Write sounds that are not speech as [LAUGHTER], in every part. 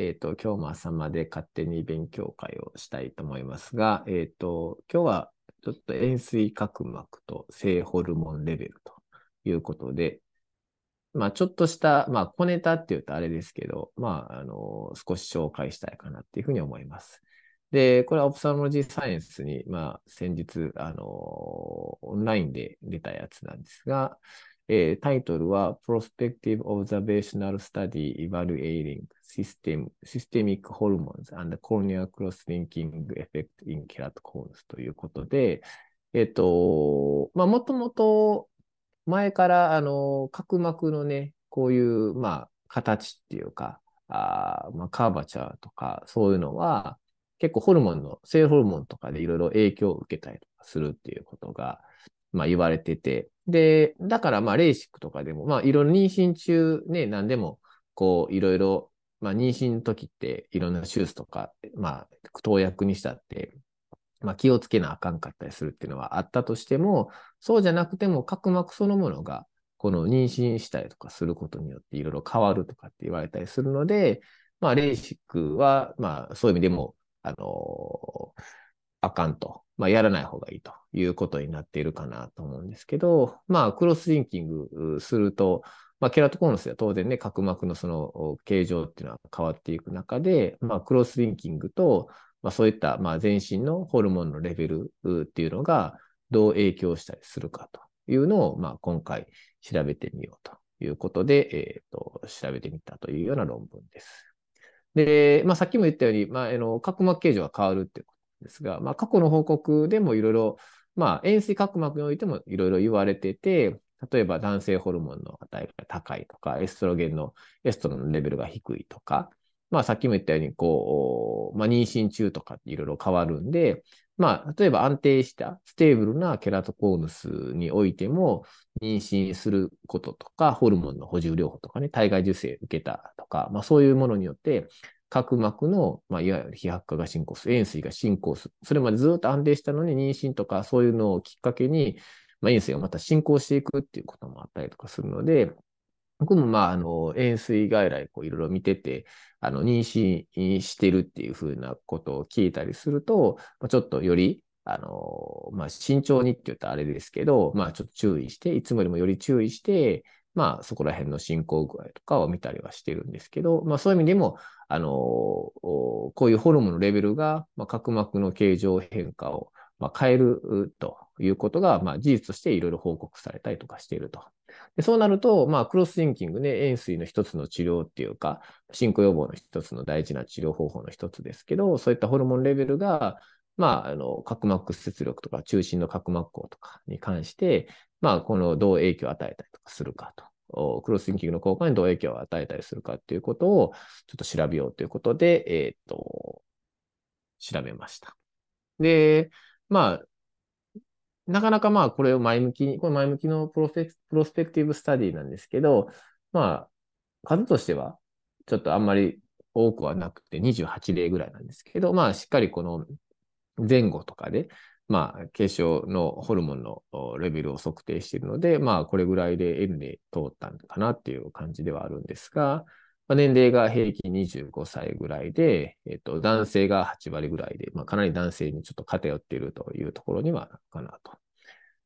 えっ、と、今日も朝まで勝手に勉強会をしたいと思いますが、えっ、と、今日はちょっと塩水角膜と性ホルモンレベルということで、まあ、ちょっとした、まあ、小ネタって言うとあれですけど、まあ、あの、少し紹介したいかなっていうふうに思います。で、これはオプサロジーサイエンスに、まあ、先日、あの、オンラインで出たやつなんですが、えー、タイトルは Prospective Observational Study Evaluating System, Systemic Hormones and Corneal Cross-Linking Effect in Keratoconus ということで、えっ、ー、と、まあ、もともと前から、あの、角膜のね、こういう、まあ、形っていうか、あまあ、カーバチャーとか、そういうのは、結構ホルモンの、性ホルモンとかでいろいろ影響を受けたりとかするっていうことが、まあ言われてて、で、だからまあレーシックとかでも、まあいろいろ妊娠中ね、何でも、こういろいろ、まあ妊娠の時っていろんな手術とか、まあ投薬にしたって、まあ気をつけなあかんかったりするっていうのはあったとしても、そうじゃなくても角膜そのものが、この妊娠したりとかすることによっていろいろ変わるとかって言われたりするので、まあレーシックは、まあそういう意味でも、あのー、あかんと。まあ、やらない方がいいということになっているかなと思うんですけど、まあ、クロスリンキングすると、まあ、ケラトコーヌスは当然ね、角膜のその形状っていうのは変わっていく中で、まあ、クロスリンキングと、まあ、そういった、まあ、全身のホルモンのレベルっていうのがどう影響したりするかというのを、まあ、今回調べてみようということで、えっ、ー、と、調べてみたというような論文です。で、まあ、さっきも言ったように、まあ、あの角膜形状が変わるっていうこですが、まあ、過去の報告でもいろいろ、まあ、塩水角膜においてもいろいろ言われてて、例えば男性ホルモンの値が高いとか、エストロゲンの、エストロンのレベルが低いとか、まあさっきも言ったように、こう、まあ妊娠中とかっていろいろ変わるんで、まあ例えば安定した stable な keratoconus においても、妊娠することとか、ホルモンの補充療法とかね、体外受精受けたとか、まあそういうものによって、角膜の、まあ、いわゆる菲薄化が進行する、円錐が進行する。それまでずっと安定したのに妊娠とかそういうのをきっかけに、まあ、円錐がまた進行していくっていうこともあったりとかするので、僕もまあ、あの、塩水外来こういろいろ見てて、あの、妊娠してるっていうふうなことを聞いたりすると、まあ、ちょっとより、あの、まあ、慎重にって言ったらあれですけど、まあ、ちょっと注意して、いつもよりもより注意して、まあ、そこら辺の進行具合とかを見たりはしてるんですけど、まあ、そういう意味でも、あの、こういうホルモンのレベルが、まあ、角膜の形状変化を、まあ、変えるということが、まあ、事実としていろいろ報告されたりとかしていると。でそうなると、まあ、クロスシンキングね、塩水の一つの治療っていうか、進行予防の一つの大事な治療方法の一つですけど、そういったホルモンレベルが、まあ、あの、角膜出力とか、中心の角膜孔とかに関して、まあ、このどう影響を与えたりとかするかと。クロスシンキングの効果にどう影響を与えたりするかっていうことをちょっと調べようということで、えっ、と、調べました。で、まあ、なかなかまあこれを前向きに、これ前向きのプロプロスペクティブスタディなんですけど、まあ、数としてはちょっとあんまり多くはなくて28例ぐらいなんですけど、まあしっかりこの前後とかで、まあ、軽症のホルモンのレベルを測定しているので、まあ、これぐらいで N で通ったのかなっていう感じではあるんですが、まあ、年齢が平均25歳ぐらいで、えっと、男性が8割ぐらいで、まあ、かなり男性にちょっと偏っているというところにはなるかなと。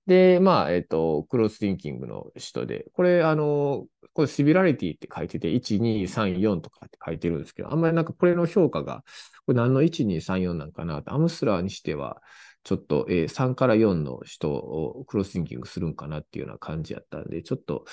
で、まあ、えっと、クロスリンキングの人で、これ、あの、これシビラリティって書いてて、1、2、3、4とかって書いてるんですけど、あんまりなんかこれの評価が、これ何の1、2、3、4なんかなと、アムスラーにしては、ちょっと、えー、3から4の人をクロスシンキングするんかなっていうような感じやったんで、ちょっと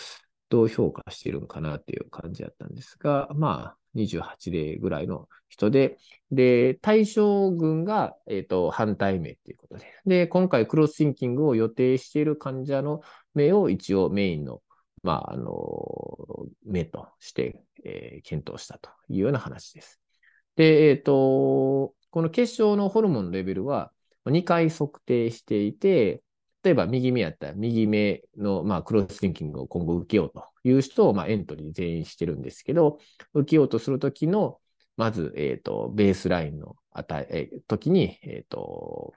どう評価してるんかなっていう感じやったんですが、まあ、28例ぐらいの人で、で、対象群が、え、ー、と、反対名ということで。で、今回クロスシンキングを予定している患者の名を一応メインの、まあ、あの、目として、えー、検討したというような話です。で、えっ、ー、と、この結晶のホルモンレベルは、2回測定していて、例えば右目やったら右目の、まあ、クロスリンキングを今後受けようという人を、まあ、エントリー全員してるんですけど、受けようとするときの、まず、えっ、と、ベースラインの値、え、時に、えっ、と、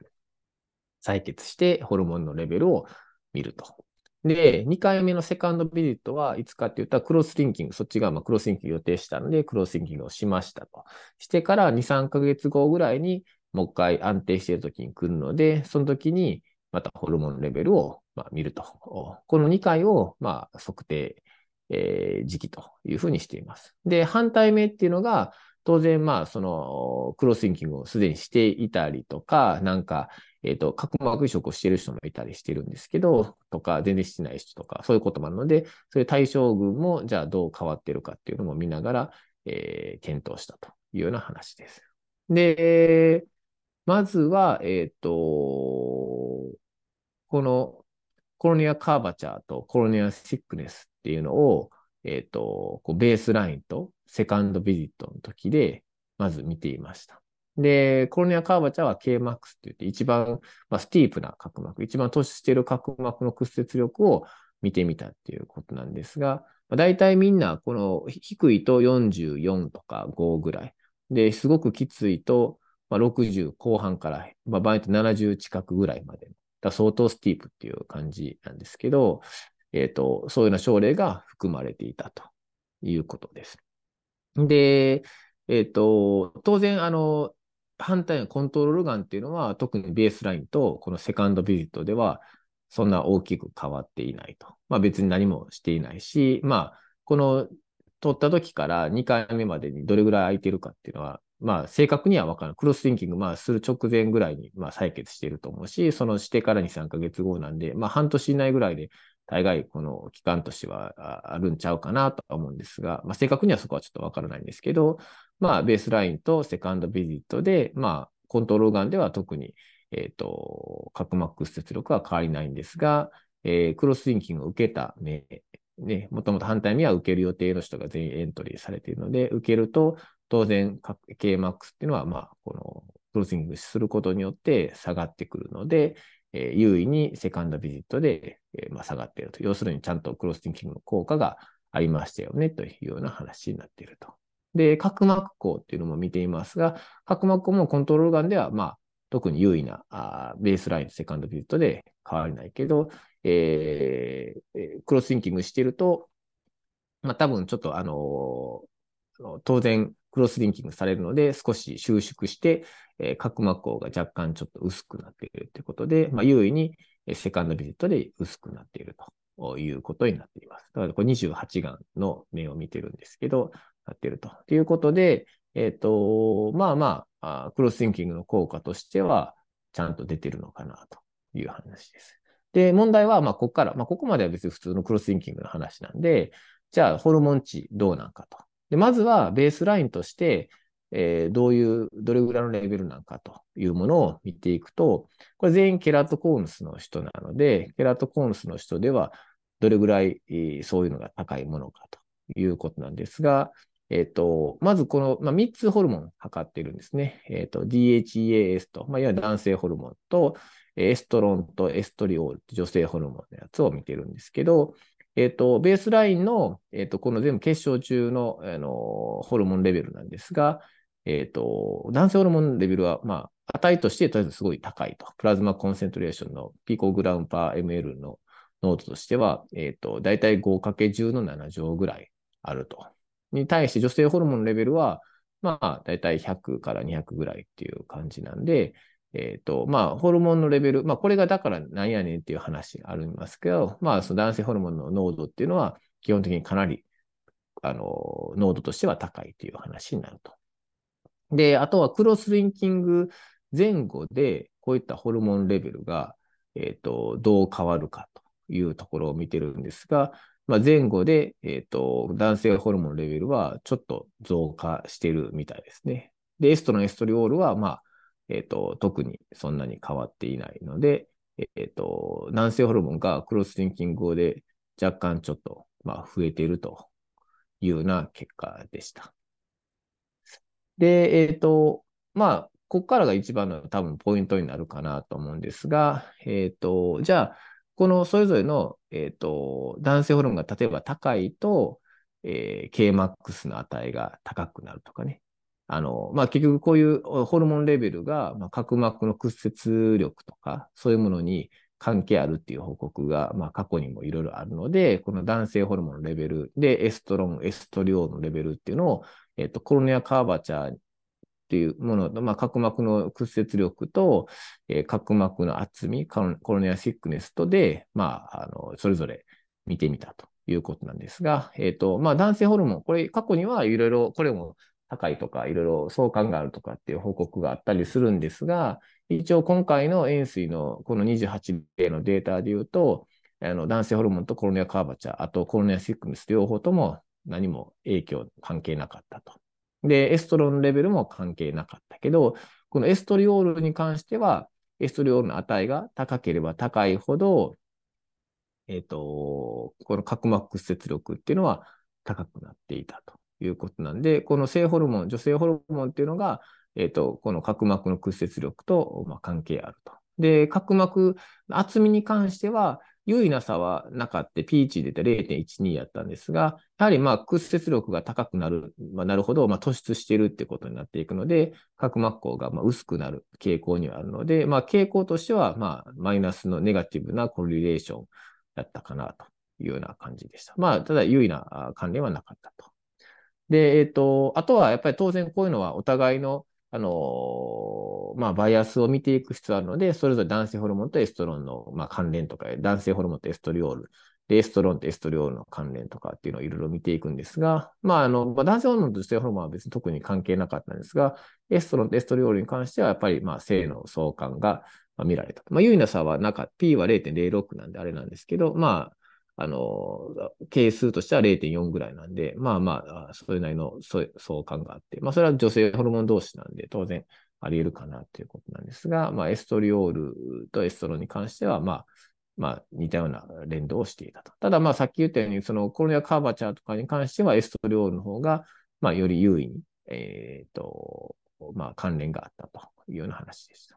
採血してホルモンのレベルを見ると。で、2回目のセカンドビジットはいつかって言ったらクロスリンキング、そっちがまクロスリンキング予定したので、クロスリンキングをしましたと。してから2、3ヶ月後ぐらいにもう一回安定している時に来るので、その時にまたホルモンレベルをまあ見ると。この2回をまあ測定、えー、時期というふうにしています。で、反対目っていうのが、当然、まあ、その、クロスリンキングをすでにしていたりとか、なんか、えっ、ー、と、角膜移植をしている人もいたりしてるんですけど、とか、全然してない人とか、そういうこともあるので、そういう対象群も、じゃあどう変わってるかっていうのも見ながら、えー、検討したというような話です。で、まずは、えっ、ー、と、このコロニアカーバチャーとコロニアシックネスっていうのを、えっ、ー、と、ベースラインとセカンドビジットの時で、まず見ていました。で、コロニアカーバチャーは Kmax って言って一番、まあ、スティープな角膜、一番突出している角膜の屈折力を見てみたっていうことなんですが、まあ、大体みんなこの低いと44とか5ぐらい。で、すごくきついと、まあ、60後半から、まあ、場合によって70近くぐらいまで。だ相当スティープっていう感じなんですけど、えっ、ー、と、そういうような症例が含まれていたということです。で、えっ、ー、と、当然、あの、反対のコントロールガンっていうのは、特にベースラインとこのセカンドビジットでは、そんな大きく変わっていないと。まあ別に何もしていないし、まあ、この取った時から2回目までにどれぐらい空いてるかっていうのは、まあ正確にはわからない。クロスリンキング、まあする直前ぐらいにまあ採血していると思うし、そのしてから2、3ヶ月後なんで、まあ半年以内ぐらいで大概この期間としてはあるんちゃうかなと思うんですが、まあ、正確にはそこはちょっとわからないんですけど、まあ、ベースラインとセカンドビジットで、まあ、コントロールガンでは特に、えっ、ー、と、角膜屈折力は変わりないんですが、えー、クロスリンキングを受けた目、ね、もともと反対目は受ける予定の人が全員エントリーされているので、受けると、当然、KMAX っていうのは、まあ、この、クロスリングすることによって下がってくるので、えー、優位にセカンドビジットで、えー、まあ、下がっていると。要するにちゃんとクロスティンキングの効果がありましたよねというような話になっていると。で、角膜孔っていうのも見ていますが、角膜孔もコントロールガンでは、まあ、特に優位なあベースライン、セカンドビジットで変わりないけど、えー、クロスティンキングしていると、まあ、多分ちょっとあのー、当然、クロスリンキングされるので、少し収縮して、えー、角膜孔が若干ちょっと薄くなっているということで、まあ、優位にセカンドビジットで薄くなっているということになっています。だからこれ28眼の目を見てるんですけど、なっていると。ということで、えっ、ー、と、まあまあクロスリンキングの効果としては、ちゃんと出てるのかなという話です。で、問題は、まあ、ここから、まあ、ここまでは別に普通のクロスリンキングの話なんで、じゃあ、ホルモン値どうなんかと。で、まずはベースラインとして、えー、どういう、どれぐらいのレベルなのかというものを見ていくと、これ全員ケラトコーヌスの人なので、ケラトコーヌスの人ではどれぐらい、えー、そういうのが高いものかということなんですが、えっ、ー、と、まずこの、まあ、3つホルモン測っているんですね。えっ、ー、と、DHEAS と、まあ、いわゆる男性ホルモンと、エストロンとエストリオールって女性ホルモンのやつを見てるんですけど、えっ、ー、と、ベースラインの、えっ、ー、と、この全部結晶中の、あの、ホルモンレベルなんですが、えっ、ー、と、男性ホルモンレベルは、まあ、値としてとりあえずすごい高いと。プラズマコンセントレーションのピコグラムパー ml の濃度としては、えっ、と、だいたい 5×10 の7乗ぐらいあると。に対して女性ホルモンレベルは、まあ、だいたい100から200ぐらいっていう感じなんで、えっ、ー、と、まあ、ホルモンのレベル、まあ、これがだからなんやねんっていう話がありますけど、まあ、その男性ホルモンの濃度っていうのは、基本的にかなり、あの、濃度としては高いという話になると。で、あとはクロスリンキング前後で、こういったホルモンレベルが、えっ、ー、と、どう変わるかというところを見てるんですが、まあ、前後で、えっ、ー、と、男性ホルモンレベルはちょっと増加してるみたいですね。で、エストロン、エストリオールは、まあ、えっ、ー、と、特にそんなに変わっていないので、えっ、ー、と、男性ホルモンがクロスリンキングで若干ちょっと、まあ、増えているというような結果でした。で、えっ、ー、と、まあ、ここからが一番の多分ポイントになるかなと思うんですが、えっ、と、じゃあ、このそれぞれの、えっ、と、男性ホルモンが例えば高いと、えー、Kmax の値が高くなるとかね。あの、まあ、結局こういうホルモンレベルが、まあ、角膜の屈折力とか、そういうものに関係あるっていう報告が、まあ、過去にもいろいろあるので、この男性ホルモンレベルでエストロン、エストリオールのレベルっていうのを、えっと、コロネアカーバチャーっていうものと、まあ、角膜の屈折力と、えー、角膜の厚み、コロネアシックネスとで、まあ、あの、それぞれ見てみたということなんですが、えっ、ー、と、まあ、男性ホルモン、これ過去にはいろいろ、これも高いとか、いろいろ相関があるとかっていう報告があったりするんですが、一応今回の塩水のこの28例のデータで言うと、あの男性ホルモンとコロネアカーバチャー、あとコロネアシックネス両方とも何も影響、関係なかったと。で、エストロンレベルも関係なかったけど、このエストリオールに関しては、エストリオールの値が高ければ高いほど、えっ、ー、と、この角膜屈折力っていうのは高くなっていたと。いうことなんで、この性ホルモン、女性ホルモンっていうのが、えっ、ー、と、この角膜の屈折力と、まあ、関係あると。で、角膜厚みに関しては、優位な差はなかった、ピーチでた0.12やったんですが、やはりまあ屈折力が高くなる、まあ、なるほど、まあ、突出しているってことになっていくので、角膜孔がまあ薄くなる傾向にはあるので、まあ、傾向としてはまあマイナスのネガティブなコリレーションだったかなというような感じでした。まあ、ただ優位な関連はなかったと。で、えっ、ー、と、あとはやっぱり当然こういうのはお互いの、あのまあ、バイアスを見ていく必要あるので、それぞれ男性ホルモンとエストロンの、まあ、関連とか、男性ホルモンとエストリオール、で、エストロンとエストリオールの関連とかっていうのをいろいろ見ていくんですが、まあ、あの、まあ、男性ホルモンと女性ホルモンは別に特に関係なかったんですが、エストロンとエストリオールに関しては、やっぱり、まあ、正の相関が見られた。まあ、有意な差はなかった。P は0.06なんであれなんですけど、まあ、あの、係数としては0.4ぐらいなんで、まあまあ、それなりの相関があって、まあそれは女性ホルモン同士なんで、当然あり得るかなということなんですが、まあエストリオールとエストロンに関しては、まあ、まあ似たような連動をしていたと。ただまあさっき言ったように、そのコロニアカーバチャーとかに関してはエストリオールの方が、まあより優位に、えっ、ー、と、まあ関連があったというような話でした。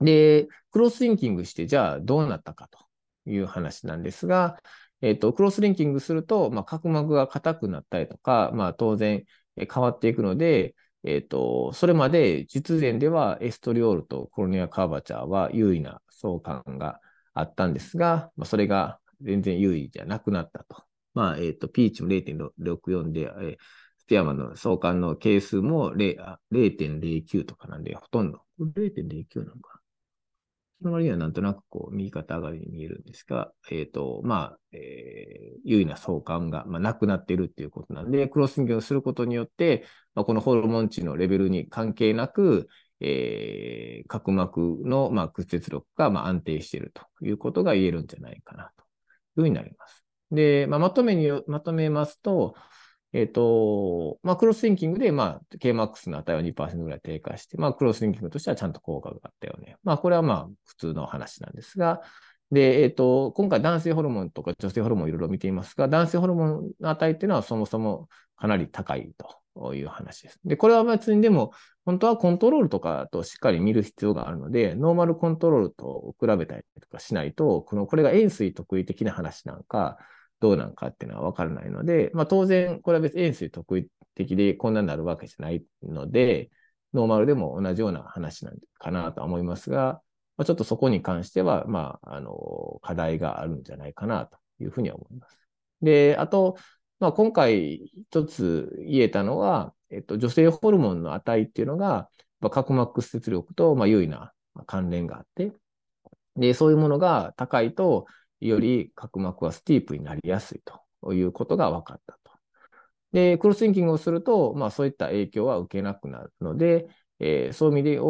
で、クロスリンキングして、じゃあどうなったかと。いう話なんですが、えっ、ー、と、クロスリンキングすると、まあ、角膜が硬くなったりとか、まあ、当然変わっていくので、えっ、ー、と、それまで実前ではエストリオールとコロニアカーバチャーは優位な相関があったんですが、まあ、それが全然優位じゃなくなったと。まあ、えっ、ー、と、ピーチも0.64で、えー、スティアマンの相関の係数も0.09とかなんで、ほとんど。0.09なのかの割にはなんとなくこう、右肩上がりに見えるんですが、えっ、ー、と、まあ、えー、優位な相関が、まあ、なくなっているっていうことなんで、クロスリングをすることによって、まあ、このホルモン値のレベルに関係なく、えー、角膜の、まあ、屈折力が、まあ、安定しているということが言えるんじゃないかなというふうになります。で、まあ、まとめに、まとめますと、えっ、ー、と、まあ、クロスリンキングで、まあ、Kmax の値は2%ぐらい低下して、まあ、クロスリンキングとしてはちゃんと効果があったよね。まあ、これはまあ、普通の話なんですが、で、えっ、ー、と、今回男性ホルモンとか女性ホルモンいろいろ見ていますが、男性ホルモンの値っていうのはそもそもかなり高いという話です。で、これは別にでも、本当はコントロールとかとしっかり見る必要があるので、ノーマルコントロールと比べたりとかしないと、この、これが塩水得意的な話なんか、どうなんかっていうのは分からないので、まあ、当然、これは別に塩水特異的でこんなになるわけじゃないので、ノーマルでも同じような話なんかなと思いますが、まあ、ちょっとそこに関しては、まあ、あの、課題があるんじゃないかなというふうに思います。で、あと、まあ、今回一つ言えたのは、えっと、女性ホルモンの値っていうのが、まあ、角膜屈折力と、まあ、優位な関連があって、で、そういうものが高いと、より角膜はスティープになりやすいということが分かったと。で、クロスリンキングをすると、まあそういった影響は受けなくなるので、えー、そういう意味で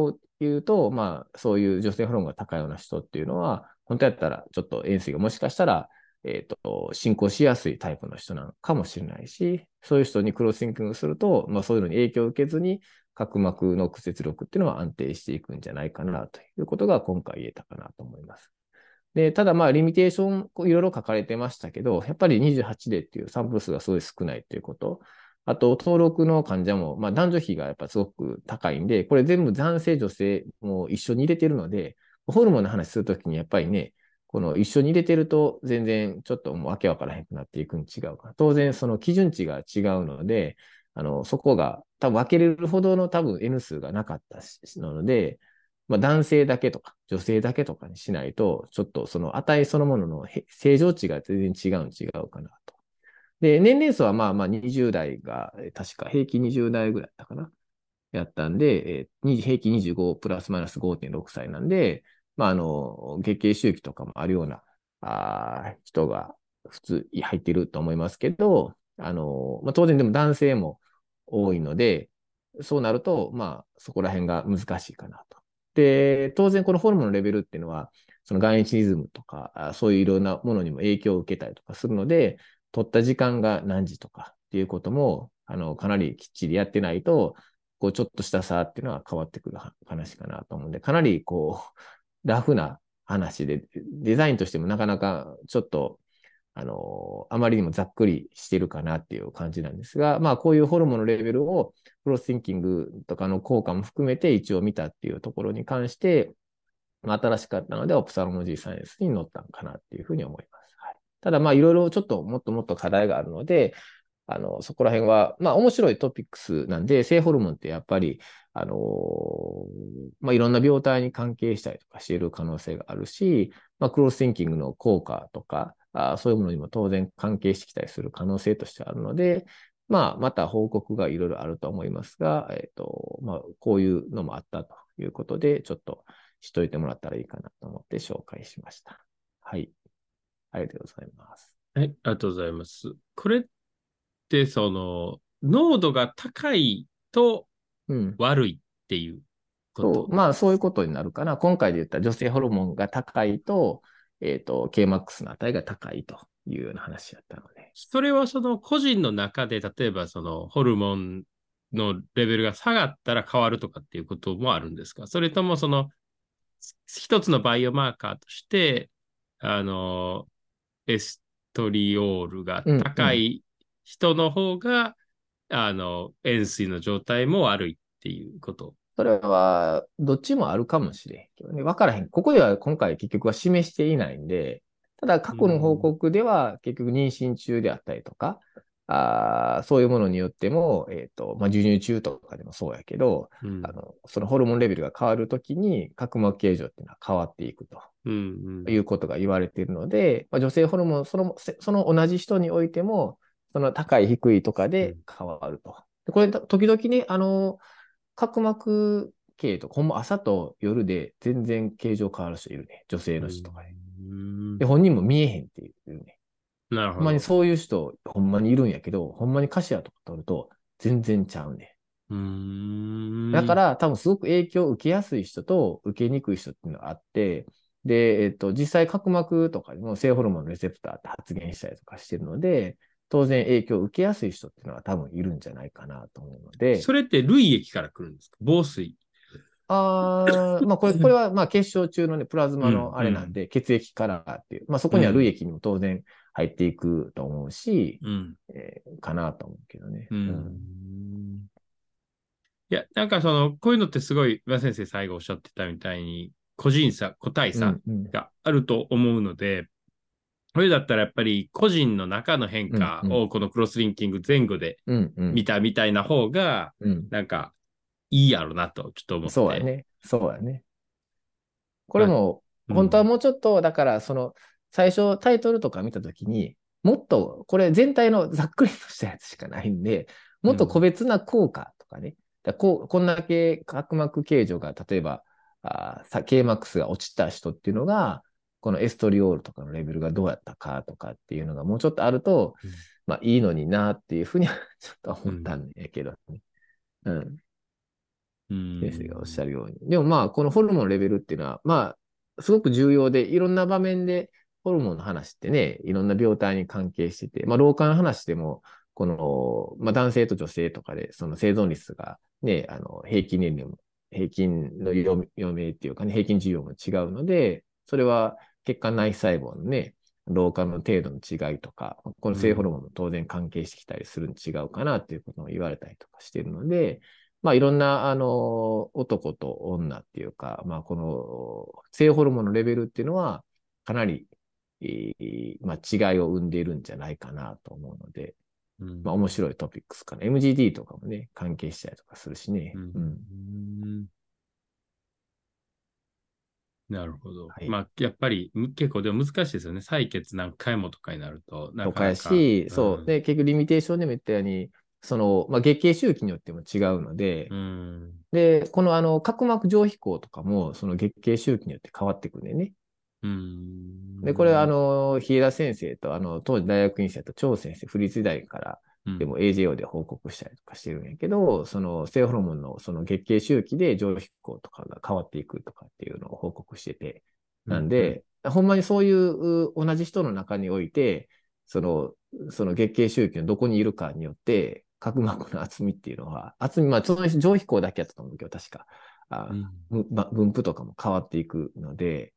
言うと、まあそういう女性ホルモンが高いような人っていうのは、本当やったらちょっと塩水がもしかしたら、えっ、ー、と、進行しやすいタイプの人なのかもしれないし、そういう人にクロスリンキングすると、まあそういうのに影響を受けずに、角膜の屈折力っていうのは安定していくんじゃないかなということが今回言えたかなと思います。で、ただまあ、リミテーション、いろいろ書かれてましたけど、やっぱり28例っていうサンプル数がすごい少ないっていうこと。あと、登録の患者も、まあ、男女比がやっぱすごく高いんで、これ全部男性、女性も一緒に入れてるので、ホルモンの話するときにやっぱりね、この一緒に入れてると全然ちょっともうわけわからへんくなっていくに違うから。当然その基準値が違うので、あの、そこが多分分けれるほどの多分 N 数がなかったので、まあ、男性だけとか女性だけとかにしないと、ちょっとその値そのものの正常値が全然違う違うかなと。で、年齢層はまあまあ20代が、確か平均20代ぐらいだったかな。やったんで、えー、平均25プラスマイナス5.6歳なんで、まあ、あの、月経周期とかもあるようなあ人が普通入ってると思いますけど、あの、まあ、当然でも男性も多いので、そうなると、まあ、そこら辺が難しいかなと。で、当然このホルモンのレベルっていうのは、その眼一リズムとか、そういういろんなものにも影響を受けたりとかするので、取った時間が何時とかっていうことも、あの、かなりきっちりやってないと、こう、ちょっとした差っていうのは変わってくる話かなと思うんで、かなりこう、ラフな話で、デザインとしてもなかなかちょっとあの、あまりにもざっくりしてるかなっていう感じなんですが、まあ、こういうホルモンのレベルを、クロスシンキングとかの効果も含めて一応見たっていうところに関して、まあ、新しかったので、オプサロモジーサイエンスに乗ったんかなっていうふうに思います。はい、ただ、まあ、いろいろちょっともっともっと課題があるので、あの、そこら辺は、まあ、面白いトピックスなんで、性ホルモンってやっぱり、あのまあ、いろんな病態に関係したりとかしている可能性があるし、まあ、クロスシンキングの効果とか、あそういうものにも当然関係してきたりする可能性としてあるので、まあ、また報告がいろいろあると思いますが、えっ、ー、と、まあ、こういうのもあったということで、ちょっとしといてもらったらいいかなと思って紹介しました。はい。ありがとうございます。はい、ありがとうございます。これっ、その、濃度が高いと悪いっていうこと、う。ん、まあ、そういうことになるかな。今回で言った女性ホルモンが高いと、えっ、ー、と、Kmax の値が高いというような話やったので。それはその個人の中で、例えばそのホルモンのレベルが下がったら変わるとかっていうこともあるんですか？それともその一つのバイオマーカーとして、あの、エストリオールが高い人の方が、あの、塩水の状態も悪いっていうことそれは、どっちもあるかもしれんけどね。わからへん。ここでは今回結局は示していないんで、ただ過去の報告では結局妊娠中であったりとか、うん、あそういうものによっても、えっ、ー、と、まあ、授乳中とかでもそうやけど、うん、あのそのホルモンレベルが変わるときに角膜形状っていうのは変わっていくと、うんうん、いうことが言われているので、まあ、女性ホルモンその、その同じ人においても、その高い低いとかで変わると。でこれ、時々ね、あの、角膜系とか、ほんま朝と夜で全然形状変わる人いるね。女性の人とかね。で、本人も見えへんって言うね。なるほど。ほんまにそういう人、ほんまにいるんやけど、ほんまにカシアとか取ると全然ちゃうね。うんだから多分すごく影響を受けやすい人と受けにくい人っていうのがあって、で、えっと、実際角膜とかにも性ホルモンのレセプターって発現したりとかしてるので、当然影響を受けやすい人っていうのは多分いるんじゃないかなと思うので。それって類液から来るんですか？防水。あ [LAUGHS] あ、まあこれ、これはまあ結晶中のね、プラズマのあれなんで、血液からっていう、まあそこには類液にも当然入っていくと思うし、うん、えー、かなと思うけどね。うん、うん、いや、なんかその、こういうのってすごい、岩先生最後おっしゃってたみたいに、個人差、個体差があると思うので、それだったらやっぱり個人の中の変化をこのクロスリンキング前後で見たみたいな方が、なんかいいやろなとちょっと思って。そうやね。そうやね。これも、本当はもうちょっと、だからその最初タイトルとか見たときに、もっとこれ全体のざっくりとしたやつしかないんで、もっと個別な効果とかね、だこうこんだけ角膜形状が例えば、あ Kmax が落ちた人っていうのが、このエストリオールとかのレベルがどうやったかとかっていうのがもうちょっとあると、うん、まあいいのになっていうふうには [LAUGHS] ちょっと思ったんやけどね。うん。うん、先生がおっしゃるように。でもまあ、このホルモンレベルっていうのは、まあ、すごく重要で、いろんな場面でホルモンの話ってね、いろんな病態に関係してて、まあ、老化の話でも、この、まあ、男性と女性とかで、その生存率がね、あの、平均年齢も、平均の余命っていうかね、平均寿命も違うので、それは血管内細胞のね、老化の程度の違いとか、この性ホルモンも当然関係してきたりするに違うかなっていうことも言われたりとかしているので、まあいろんな、あの、男と女っていうか、まあこの性ホルモンのレベルっていうのは、かなり、えー、まあ違いを生んでいるんじゃないかなと思うので、うん、まあ面白いトピックスかな。MGD とかもね、関係したりとかするしね。うん、うんなるほど。はいまあ、やっぱりむ結構でも難しいですよね。採血何回もとかになると。なとかやかなかし、そう。んで、結局リミテーションでも言ったように、その、まあ、月経周期によっても違うので、うん。で、このあの、角膜上皮孔とかも、その月経周期によって変わってくるんだよね。うん。で、これあ、の、日枝先生と、あの、当時大学院生と張先生、府立時代から、うんでも AJO で報告したりとかしてるんやけど、その性ホルモンのその月経周期で上皮孔とかが変わっていくとかっていうのを報告してて、なんで、ほんまにそういうう同じ人の中において、その、その月経周期のどこにいるかによって、角膜の厚みっていうのは、厚み、まあ、その上皮孔だけやったと思うけど、確か。あうん、むま分布とかも変わっていくので、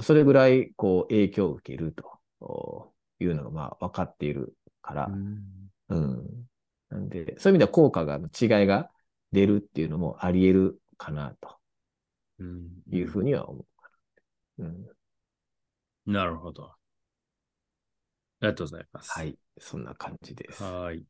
それぐらいこう影響を受けるとおいうのがまあ分かっているから。う、んうん。なんで、そういう意味では効果が、違いが出るっていうのもあり得るかなとうんいうふうには思うかな。うん。なるほど。ありがとうございます。はい。そんな感じです。はい。